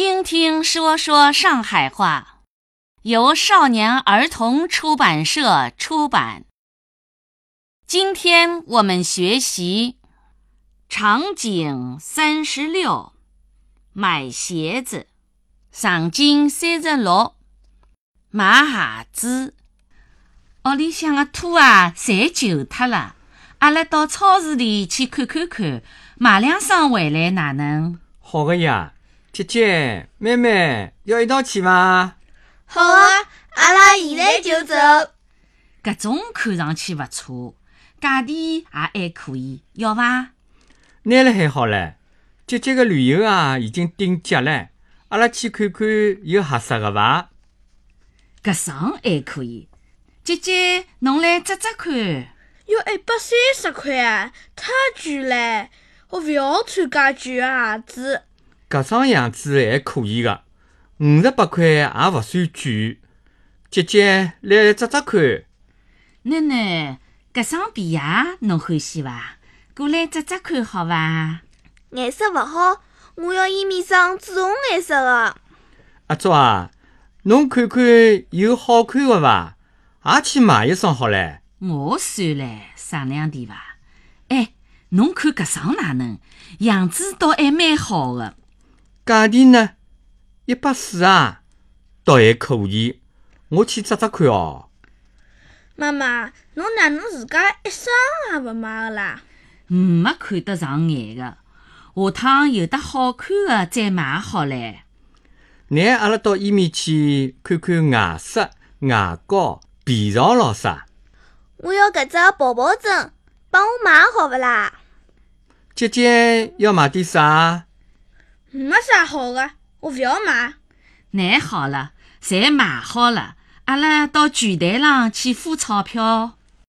听听说说上海话，由少年儿童出版社出版。今天我们学习场景三十六，买鞋子。场景三十六，买鞋子。屋里向的拖啊，侪旧脱了。阿拉到超市里去看看看，买两双回来哪能？好个呀，姐姐、妹妹要一道去伐？好啊，阿拉现在就走。搿种看上去勿错，价钿也还可以，要伐？拿了还好唻。姐姐个旅游啊，已经订脚了，阿拉去看看有合适个伐？搿双还可以，姐姐侬来指指看。要一百三十块啊，太贵了！我勿要穿介贵个鞋子。搿双样子还可以个，五十八块也勿算贵。姐姐来扎扎看。囡囡，搿双皮鞋侬欢喜伐？过来扎扎看好伐？颜色勿好，我要伊面上紫红颜色个。阿祖啊，侬看看有好看个伐？也去买一双好唻。我算唻，商量点伐？哎，侬看搿双哪能？样子倒还蛮好的。价钿呢？一百四啊，倒还可以。我去指指看哦。妈妈，侬哪能自家一双也勿买个啦？没看得上眼个，下趟有得好看的再买好唻。拿阿拉到伊面去看看牙刷、牙膏、皮草咾啥。我要搿只泡泡枕，帮我买好勿啦？姐姐要买点啥？没啥好的，我勿要买。难好了，侪买好了，阿拉到柜台上去付钞票。